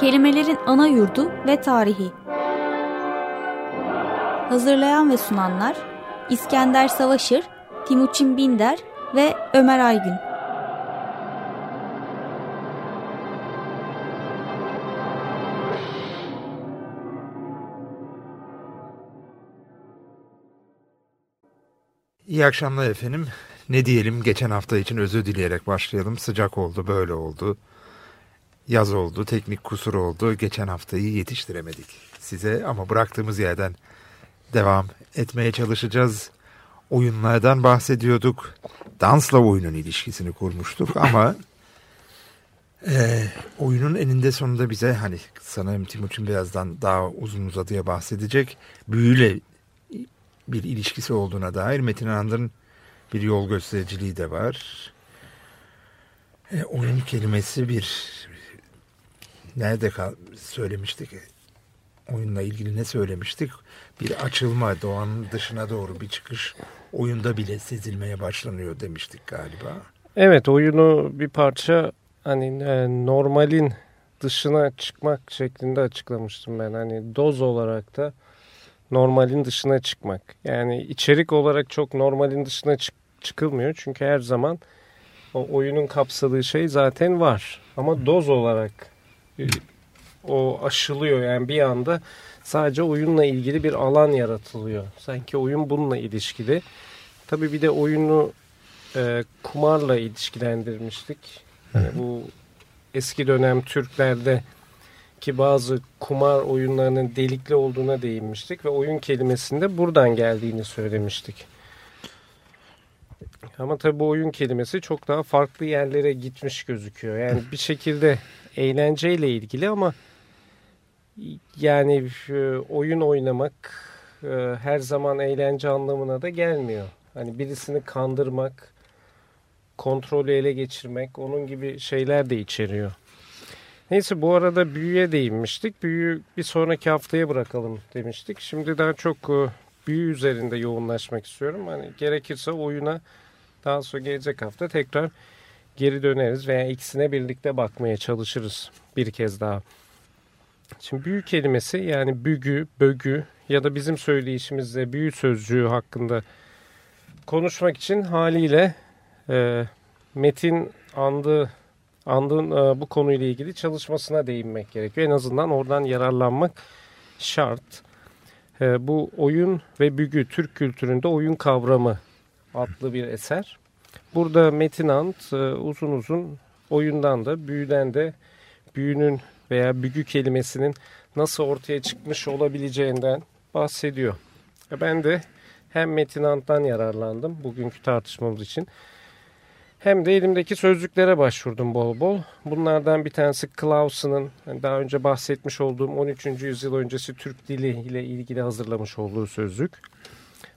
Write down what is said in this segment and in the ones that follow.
Kelimelerin ana yurdu ve tarihi. Hazırlayan ve sunanlar İskender Savaşır, Timuçin Binder ve Ömer Aygün. İyi akşamlar efendim. Ne diyelim geçen hafta için özür dileyerek başlayalım. Sıcak oldu, böyle oldu. Yaz oldu, teknik kusur oldu. Geçen haftayı yetiştiremedik size ama bıraktığımız yerden devam etmeye çalışacağız. Oyunlardan bahsediyorduk. Dansla oyunun ilişkisini kurmuştuk ama e, oyunun eninde sonunda bize hani sanırım Timuçin birazdan daha uzun uzadıya bahsedecek. Büyüyle bir ilişkisi olduğuna dair Metin Andır'ın bir yol göstericiliği de var. E, oyun kelimesi bir nerede kal söylemiştik? Oyunla ilgili ne söylemiştik? Bir açılma, doğanın dışına doğru bir çıkış oyunda bile sezilmeye başlanıyor demiştik galiba. Evet, oyunu bir parça hani e, normalin dışına çıkmak şeklinde açıklamıştım ben. Hani doz olarak da normalin dışına çıkmak. Yani içerik olarak çok normalin dışına çık çıkılmıyor. Çünkü her zaman o oyunun kapsadığı şey zaten var. Ama doz olarak o aşılıyor. Yani bir anda sadece oyunla ilgili bir alan yaratılıyor. Sanki oyun bununla ilişkili. Tabii bir de oyunu e, kumarla ilişkilendirmiştik. Yani bu eski dönem Türklerde ki bazı kumar oyunlarının delikli olduğuna değinmiştik ve oyun kelimesinde buradan geldiğini söylemiştik. Ama tabii bu oyun kelimesi çok daha farklı yerlere gitmiş gözüküyor. Yani bir şekilde eğlenceyle ilgili ama yani e, oyun oynamak e, her zaman eğlence anlamına da gelmiyor. Hani birisini kandırmak, kontrolü ele geçirmek, onun gibi şeyler de içeriyor. Neyse bu arada büyüye değinmiştik. Büyü bir sonraki haftaya bırakalım demiştik. Şimdi daha çok e, büyü üzerinde yoğunlaşmak istiyorum. Hani gerekirse oyuna daha sonra gelecek hafta tekrar geri döneriz veya ikisine birlikte bakmaya çalışırız bir kez daha. Şimdi büyü kelimesi yani bügü, bögü ya da bizim söyleyişimizde büyü sözcüğü hakkında konuşmak için haliyle e, Metin andı andın e, bu konuyla ilgili çalışmasına değinmek gerekiyor. En azından oradan yararlanmak şart. E, bu oyun ve bügü Türk kültüründe oyun kavramı adlı bir eser. Burada Metin Ant e, uzun uzun oyundan da büyüden de büyünün veya bügü kelimesinin nasıl ortaya çıkmış olabileceğinden bahsediyor. Ben de hem Metin Ant'tan yararlandım bugünkü tartışmamız için hem de elimdeki sözlüklere başvurdum bol bol. Bunlardan bir tanesi Clausen'ın daha önce bahsetmiş olduğum 13. yüzyıl öncesi Türk dili ile ilgili hazırlamış olduğu sözlük.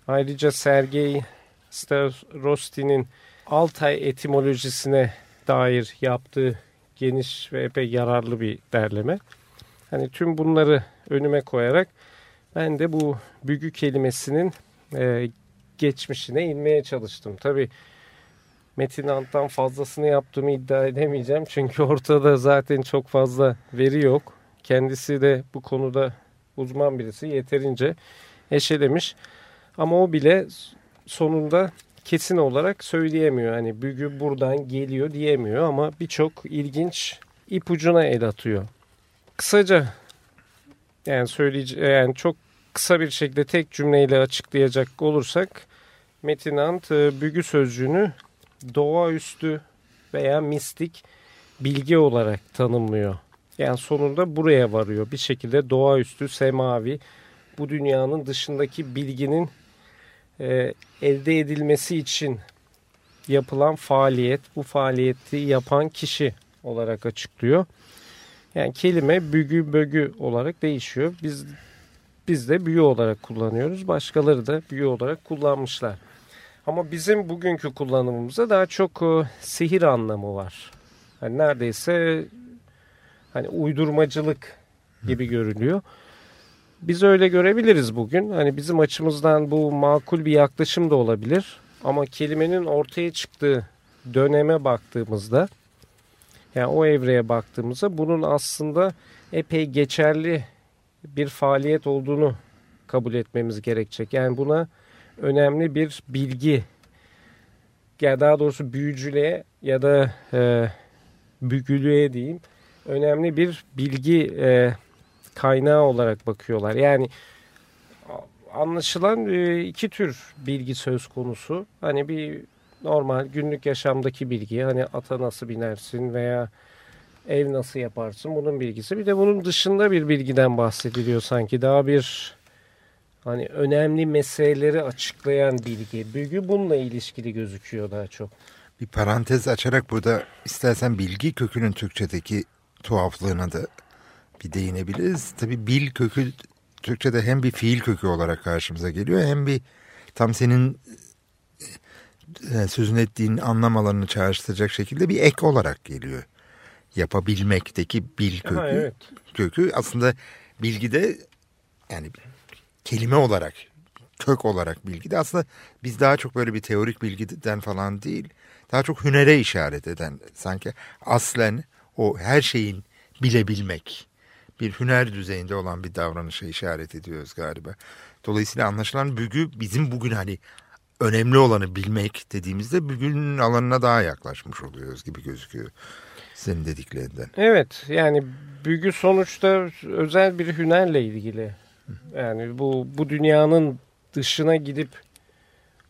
Ayrıca Sergey Starostin'in Altay etimolojisine dair yaptığı geniş ve epey yararlı bir derleme. Hani tüm bunları önüme koyarak ben de bu bügü kelimesinin e, geçmişine inmeye çalıştım. Tabii Metin Ant'tan fazlasını yaptığımı iddia edemeyeceğim. Çünkü ortada zaten çok fazla veri yok. Kendisi de bu konuda uzman birisi yeterince eşelemiş. Ama o bile sonunda kesin olarak söyleyemiyor. Hani bügü buradan geliyor diyemiyor ama birçok ilginç ipucuna el atıyor. Kısaca yani söyleyeceğim yani çok kısa bir şekilde tek cümleyle açıklayacak olursak Metin Ant e, bügü sözcüğünü doğaüstü veya mistik bilgi olarak tanımlıyor. Yani sonunda buraya varıyor. Bir şekilde doğaüstü, semavi, bu dünyanın dışındaki bilginin e, elde edilmesi için yapılan faaliyet, bu faaliyeti yapan kişi olarak açıklıyor. Yani kelime bügü bögü olarak değişiyor. Biz biz de büyü olarak kullanıyoruz. Başkaları da büyü olarak kullanmışlar. Ama bizim bugünkü kullanımımızda daha çok e, sihir anlamı var. Yani neredeyse hani uydurmacılık gibi görülüyor. Biz öyle görebiliriz bugün. Hani bizim açımızdan bu makul bir yaklaşım da olabilir. Ama kelimenin ortaya çıktığı döneme baktığımızda yani o evreye baktığımızda bunun aslında epey geçerli bir faaliyet olduğunu kabul etmemiz gerekecek. Yani buna önemli bir bilgi ya daha doğrusu büyücülüğe ya da e, büyülüğe diyeyim önemli bir bilgi e, kaynağı olarak bakıyorlar. Yani anlaşılan e, iki tür bilgi söz konusu. Hani bir normal günlük yaşamdaki bilgi hani ata nasıl binersin veya ev nasıl yaparsın bunun bilgisi. Bir de bunun dışında bir bilgiden bahsediliyor sanki daha bir hani önemli meseleleri açıklayan bilgi. Bilgi bununla ilişkili gözüküyor daha çok. Bir parantez açarak burada istersen bilgi kökünün Türkçedeki tuhaflığına da bir değinebiliriz. Tabii bil kökü Türkçe'de hem bir fiil kökü olarak karşımıza geliyor hem bir tam senin e, sözünü ettiğin anlam alanını çağrıştıracak şekilde bir ek olarak geliyor. Yapabilmekteki bil kökü. Aha, evet. Kökü aslında bilgide yani kelime olarak kök olarak bilgide aslında biz daha çok böyle bir teorik bilgiden falan değil daha çok hünere işaret eden sanki aslen o her şeyin bilebilmek bir hüner düzeyinde olan bir davranışa işaret ediyoruz galiba. Dolayısıyla anlaşılan bügü bizim bugün hani önemli olanı bilmek dediğimizde bugünün alanına daha yaklaşmış oluyoruz gibi gözüküyor senin dediklerinden. Evet yani bügü sonuçta özel bir hünerle ilgili. Yani bu bu dünyanın dışına gidip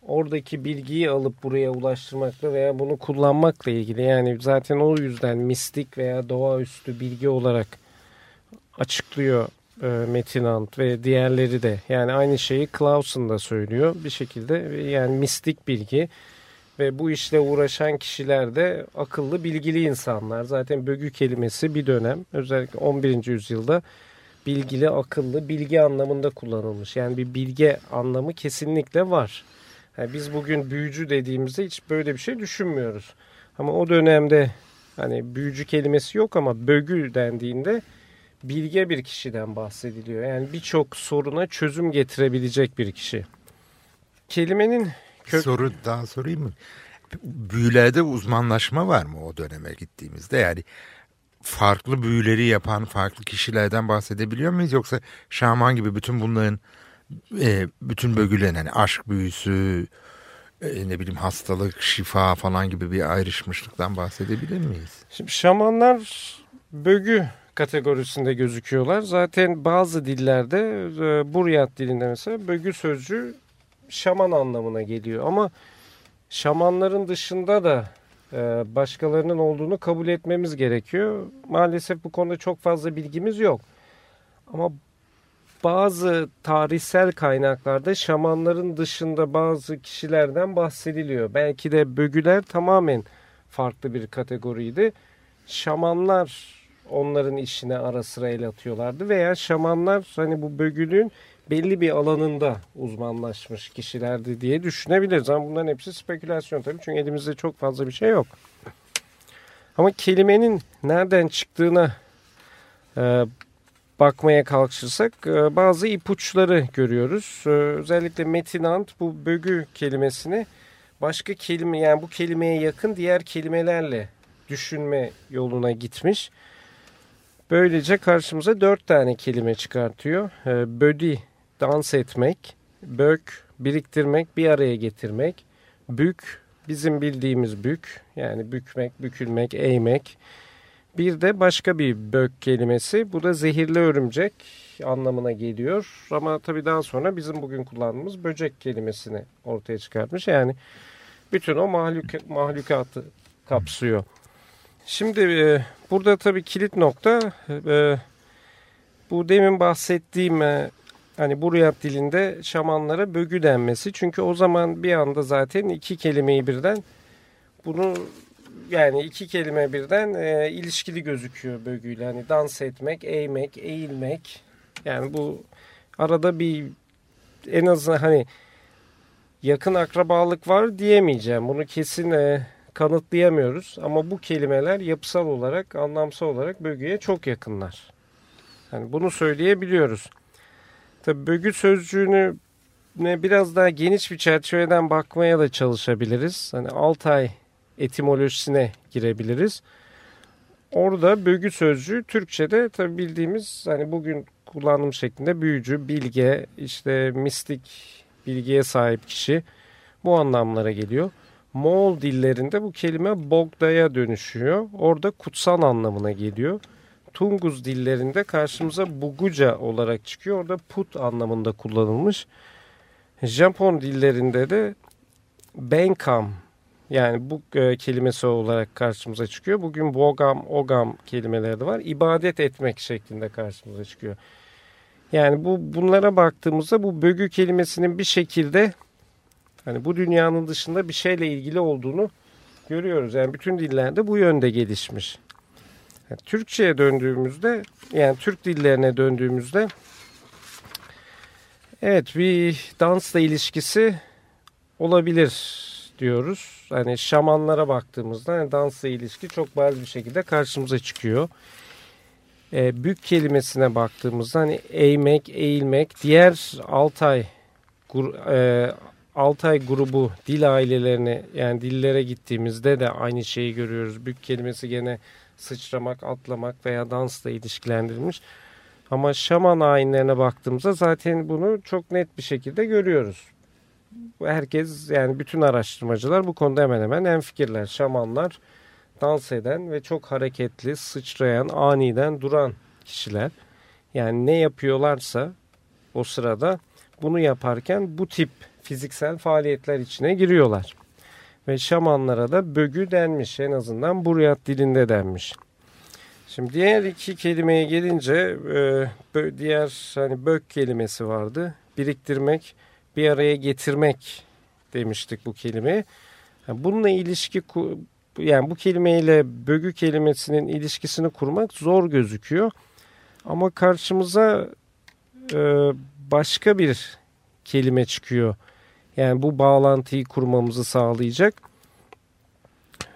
oradaki bilgiyi alıp buraya ulaştırmakla veya bunu kullanmakla ilgili. Yani zaten o yüzden mistik veya doğaüstü bilgi olarak açıklıyor e, Metin Ant ve diğerleri de. Yani aynı şeyi Clausen da söylüyor bir şekilde. Yani mistik bilgi ve bu işle uğraşan kişiler de akıllı, bilgili insanlar. Zaten bögü kelimesi bir dönem özellikle 11. yüzyılda bilgili, akıllı, bilgi anlamında kullanılmış. Yani bir bilge anlamı kesinlikle var. Yani biz bugün büyücü dediğimizde hiç böyle bir şey düşünmüyoruz. Ama o dönemde hani büyücü kelimesi yok ama bögü dendiğinde bilge bir kişiden bahsediliyor. Yani birçok soruna çözüm getirebilecek bir kişi. Kelimenin kök... Soru daha sorayım mı? Büyülerde uzmanlaşma var mı o döneme gittiğimizde? Yani farklı büyüleri yapan farklı kişilerden bahsedebiliyor muyuz? Yoksa şaman gibi bütün bunların e, bütün bölgülerin hani aşk büyüsü, e, ne bileyim hastalık, şifa falan gibi bir ayrışmışlıktan bahsedebilir miyiz? Şimdi şamanlar bögü kategorisinde gözüküyorlar. Zaten bazı dillerde e, Buryat dilinde mesela bögü sözcüğü şaman anlamına geliyor. Ama şamanların dışında da e, başkalarının olduğunu kabul etmemiz gerekiyor. Maalesef bu konuda çok fazla bilgimiz yok. Ama bazı tarihsel kaynaklarda şamanların dışında bazı kişilerden bahsediliyor. Belki de bögüler tamamen farklı bir kategoriydi. Şamanlar onların işine ara sıra el atıyorlardı veya şamanlar hani bu bögülün belli bir alanında uzmanlaşmış kişilerdi diye düşünebiliriz. Ama bunların hepsi spekülasyon tabii çünkü elimizde çok fazla bir şey yok. Ama kelimenin nereden çıktığına e, bakmaya kalkışırsak e, bazı ipuçları görüyoruz. E, özellikle metinant bu bögü kelimesini başka kelime yani bu kelimeye yakın diğer kelimelerle düşünme yoluna gitmiş. Böylece karşımıza dört tane kelime çıkartıyor. E, bödi, dans etmek, bök, biriktirmek, bir araya getirmek, bük, bizim bildiğimiz bük, yani bükmek, bükülmek, eğmek, bir de başka bir bök kelimesi. Bu da zehirli örümcek anlamına geliyor. Ama tabii daha sonra bizim bugün kullandığımız böcek kelimesini ortaya çıkartmış. Yani bütün o mahluk, mahlukatı kapsıyor. Şimdi e, burada tabii kilit nokta e, bu demin bahsettiğim e, hani Buryat dilinde şamanlara bögü denmesi. Çünkü o zaman bir anda zaten iki kelimeyi birden bunu yani iki kelime birden e, ilişkili gözüküyor bögüyle. Hani dans etmek, eğmek, eğilmek. Yani bu arada bir en azından hani yakın akrabalık var diyemeyeceğim. Bunu kesin e, kanıtlayamıyoruz. Ama bu kelimeler yapısal olarak, anlamsal olarak bögüye çok yakınlar. Yani bunu söyleyebiliyoruz. Tabi bögü sözcüğünü biraz daha geniş bir çerçeveden bakmaya da çalışabiliriz. Hani Altay etimolojisine girebiliriz. orada bögü sözcüğü Türkçe'de tabi bildiğimiz hani bugün kullandığım şeklinde büyücü, bilge, işte mistik bilgiye sahip kişi bu anlamlara geliyor. Moğol dillerinde bu kelime Bogda'ya dönüşüyor. Orada kutsal anlamına geliyor. Tunguz dillerinde karşımıza Buguca olarak çıkıyor. Orada put anlamında kullanılmış. Japon dillerinde de Benkam yani bu e, kelimesi olarak karşımıza çıkıyor. Bugün Bogam, Ogam kelimeleri de var. İbadet etmek şeklinde karşımıza çıkıyor. Yani bu bunlara baktığımızda bu bögü kelimesinin bir şekilde hani bu dünyanın dışında bir şeyle ilgili olduğunu görüyoruz. Yani bütün dillerde bu yönde gelişmiş. Yani Türkçe'ye döndüğümüzde yani Türk dillerine döndüğümüzde evet bir dansla ilişkisi olabilir diyoruz. Hani şamanlara baktığımızda hani dansla ilişki çok bariz bir şekilde karşımıza çıkıyor. E, bük kelimesine baktığımızda hani eğmek, eğilmek, diğer Altay e, Altay grubu dil ailelerine yani dillere gittiğimizde de aynı şeyi görüyoruz. Bük kelimesi gene sıçramak, atlamak veya dansla ilişkilendirilmiş. Ama şaman ayinlerine baktığımızda zaten bunu çok net bir şekilde görüyoruz. Herkes yani bütün araştırmacılar bu konuda hemen hemen en fikirler. Şamanlar dans eden ve çok hareketli, sıçrayan, aniden duran kişiler. Yani ne yapıyorlarsa o sırada bunu yaparken bu tip fiziksel faaliyetler içine giriyorlar. Ve şamanlara da bögü denmiş en azından Buryat dilinde denmiş. Şimdi diğer iki kelimeye gelince e, diğer hani bök kelimesi vardı. Biriktirmek, bir araya getirmek demiştik bu kelime. Bununla ilişki yani bu kelimeyle bögü kelimesinin ilişkisini kurmak zor gözüküyor. Ama karşımıza e, başka bir kelime çıkıyor. Yani bu bağlantıyı kurmamızı sağlayacak.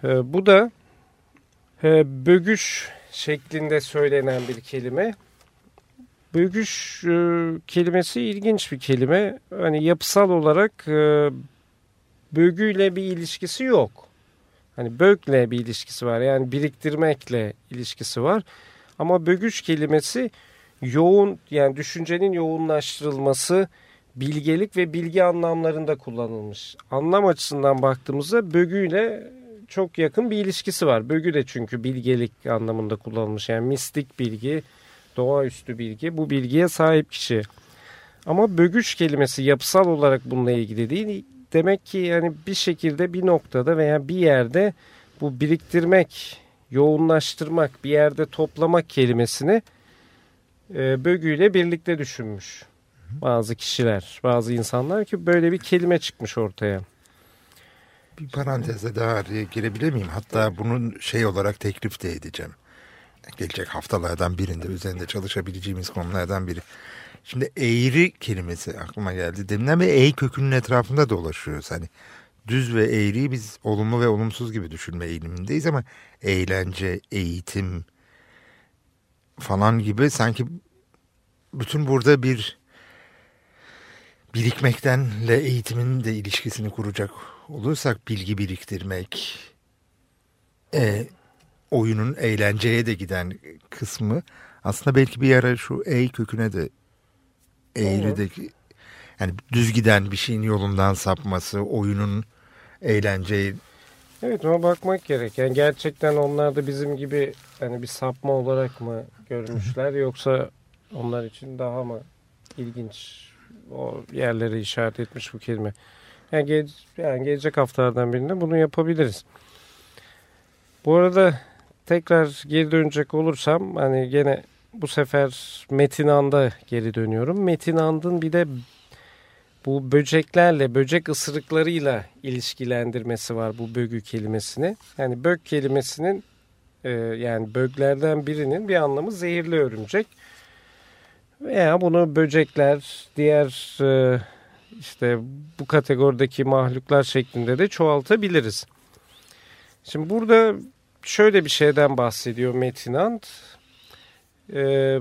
E, bu da e, bögüş şeklinde söylenen bir kelime. Bögüş e, kelimesi ilginç bir kelime. Hani yapısal olarak e, bögüyle bir ilişkisi yok. Hani bökle bir ilişkisi var. Yani biriktirmekle ilişkisi var. Ama bögüç kelimesi yoğun yani düşüncenin yoğunlaştırılması, bilgelik ve bilgi anlamlarında kullanılmış. Anlam açısından baktığımızda bögüyle çok yakın bir ilişkisi var. Bögü de çünkü bilgelik anlamında kullanılmış. Yani mistik bilgi, doğaüstü bilgi, bu bilgiye sahip kişi. Ama bögüç kelimesi yapısal olarak bununla ilgili değil. Demek ki yani bir şekilde bir noktada veya bir yerde bu biriktirmek, yoğunlaştırmak, bir yerde toplamak kelimesini e, bögüyle birlikte düşünmüş bazı kişiler, bazı insanlar ki böyle bir kelime çıkmış ortaya. Bir parantezde daha araya girebilir miyim? Hatta bunun şey olarak teklif de edeceğim. Gelecek haftalardan birinde üzerinde çalışabileceğimiz konulardan biri. Şimdi eğri kelimesi aklıma geldi. Deminden beri eğ kökünün etrafında dolaşıyoruz. Hani düz ve eğriyi biz olumlu ve olumsuz gibi düşünme eğilimindeyiz ama eğlence, eğitim falan gibi sanki bütün burada bir birikmektenle eğitimin de ilişkisini kuracak olursak bilgi biriktirmek, e, oyunun eğlenceye de giden kısmı aslında belki bir ara şu E köküne de eğrideki yani düz giden bir şeyin yolundan sapması, oyunun eğlenceyi Evet ona bakmak gerek. Yani gerçekten onlar da bizim gibi hani bir sapma olarak mı görmüşler yoksa onlar için daha mı ilginç o yerleri işaret etmiş bu kelime. Yani, gele, yani gelecek haftalardan birinde bunu yapabiliriz. Bu arada tekrar geri dönecek olursam hani gene bu sefer Metin And'a geri dönüyorum. Metin And'ın bir de bu böceklerle, böcek ısırıklarıyla ilişkilendirmesi var bu bögü kelimesini. Yani bök kelimesinin e, yani böglerden birinin bir anlamı zehirli örümcek. Veya bunu böcekler, diğer e, işte bu kategorideki mahluklar şeklinde de çoğaltabiliriz. Şimdi burada şöyle bir şeyden bahsediyor Metin And. Ee,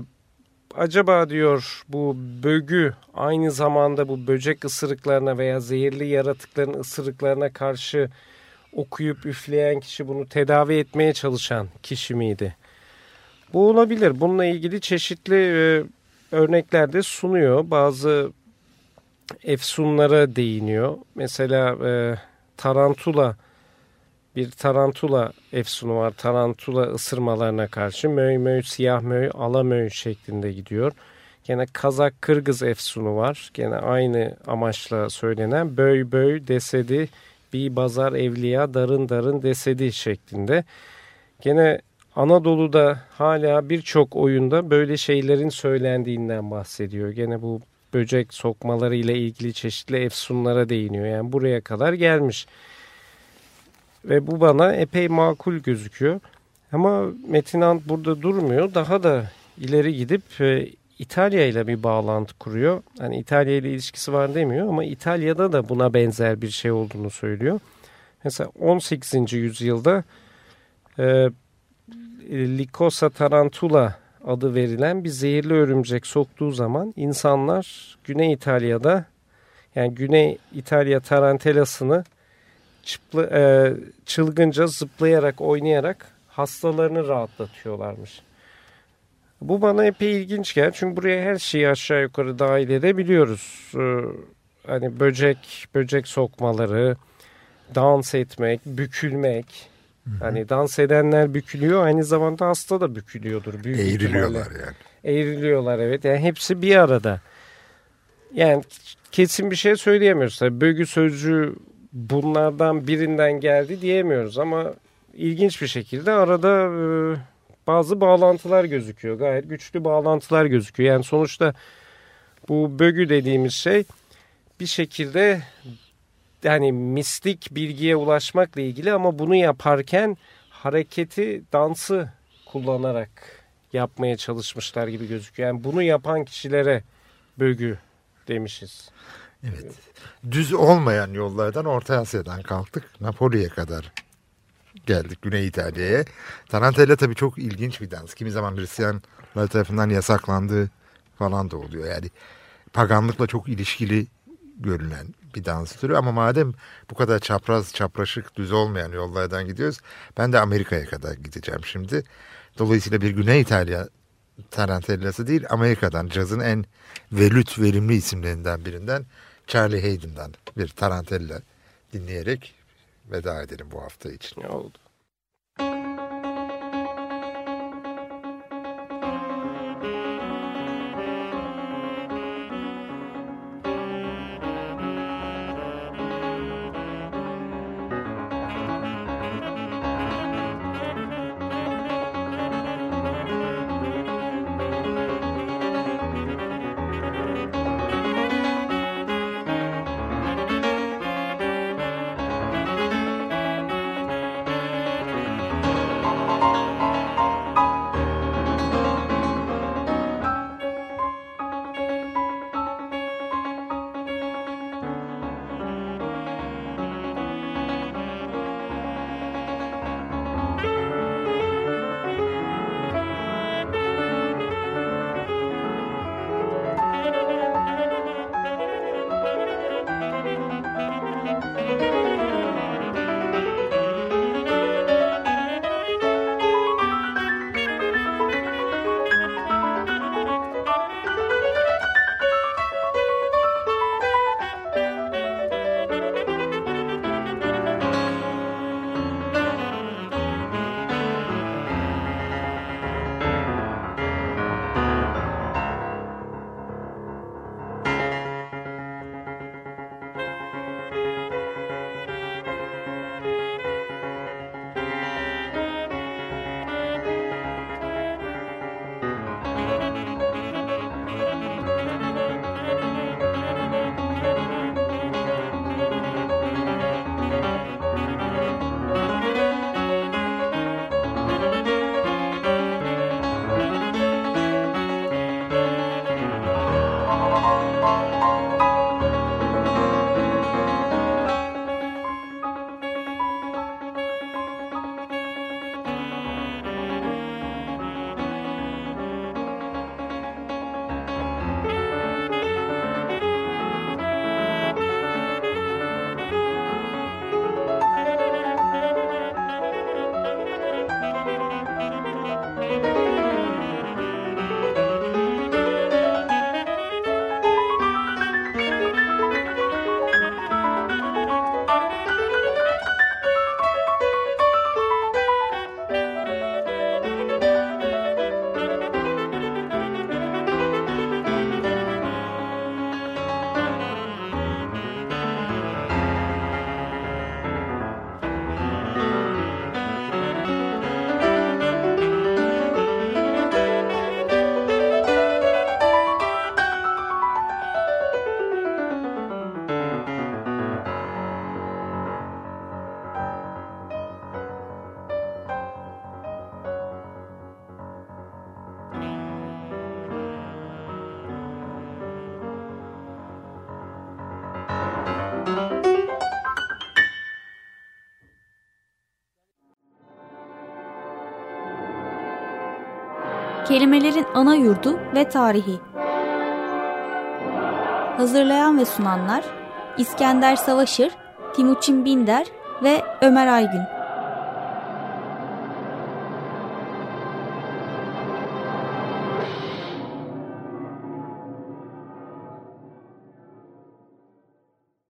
acaba diyor bu bögü aynı zamanda bu böcek ısırıklarına veya zehirli yaratıkların ısırıklarına karşı okuyup üfleyen kişi bunu tedavi etmeye çalışan kişi miydi? Bu olabilir. Bununla ilgili çeşitli e, örnekler de sunuyor. Bazı efsunlara değiniyor. Mesela e, tarantula bir tarantula efsunu var. Tarantula ısırmalarına karşı möy möy siyah möy ala möy şeklinde gidiyor. Gene Kazak Kırgız efsunu var. Gene aynı amaçla söylenen böy böy desedi bir bazar evliya darın darın desedi şeklinde. Gene Anadolu'da hala birçok oyunda böyle şeylerin söylendiğinden bahsediyor. Gene bu böcek sokmaları ile ilgili çeşitli efsunlara değiniyor. Yani buraya kadar gelmiş. Ve bu bana epey makul gözüküyor. Ama Metin Ant burada durmuyor. Daha da ileri gidip e, İtalya ile bir bağlantı kuruyor. Hani İtalya ile ilişkisi var demiyor ama İtalya'da da buna benzer bir şey olduğunu söylüyor. Mesela 18. yüzyılda e, Lycosa tarantula adı verilen bir zehirli örümcek soktuğu zaman insanlar Güney İtalya'da yani Güney İtalya tarantelasını çıplı, e, çılgınca zıplayarak oynayarak hastalarını rahatlatıyorlarmış. Bu bana epey ilginç geldi. Çünkü buraya her şeyi aşağı yukarı dahil edebiliyoruz. Ee, hani böcek, böcek sokmaları, dans etmek, bükülmek. Hani dans edenler bükülüyor. Aynı zamanda hasta da bükülüyordur. Büyük Eğriliyorlar ihtimalle. yani. Eğriliyorlar evet. Yani hepsi bir arada. Yani kesin bir şey söyleyemiyoruz. Tabii bögü sözcüğü bunlardan birinden geldi diyemiyoruz ama ilginç bir şekilde arada e, bazı bağlantılar gözüküyor. Gayet güçlü bağlantılar gözüküyor. Yani sonuçta bu bögü dediğimiz şey bir şekilde yani mistik bilgiye ulaşmakla ilgili ama bunu yaparken hareketi dansı kullanarak yapmaya çalışmışlar gibi gözüküyor. Yani bunu yapan kişilere bögü demişiz. Evet. Düz olmayan yollardan Orta Asya'dan kalktık. Napoli'ye kadar geldik Güney İtalya'ya. Tarantella tabii çok ilginç bir dans. Kimi zaman Hristiyanlar tarafından yasaklandığı falan da oluyor. Yani paganlıkla çok ilişkili görünen bir dans türü ama madem bu kadar çapraz, çapraşık, düz olmayan yollardan gidiyoruz ben de Amerika'ya kadar gideceğim şimdi. Dolayısıyla bir Güney İtalya Tarantella'sı değil Amerika'dan cazın en velüt verimli isimlerinden birinden Charlie Hayden'dan bir Tarantella dinleyerek veda edelim bu hafta için. Oldu. Kelimelerin ana yurdu ve tarihi. Hazırlayan ve sunanlar İskender Savaşır, Timuçin Binder ve Ömer Aygün.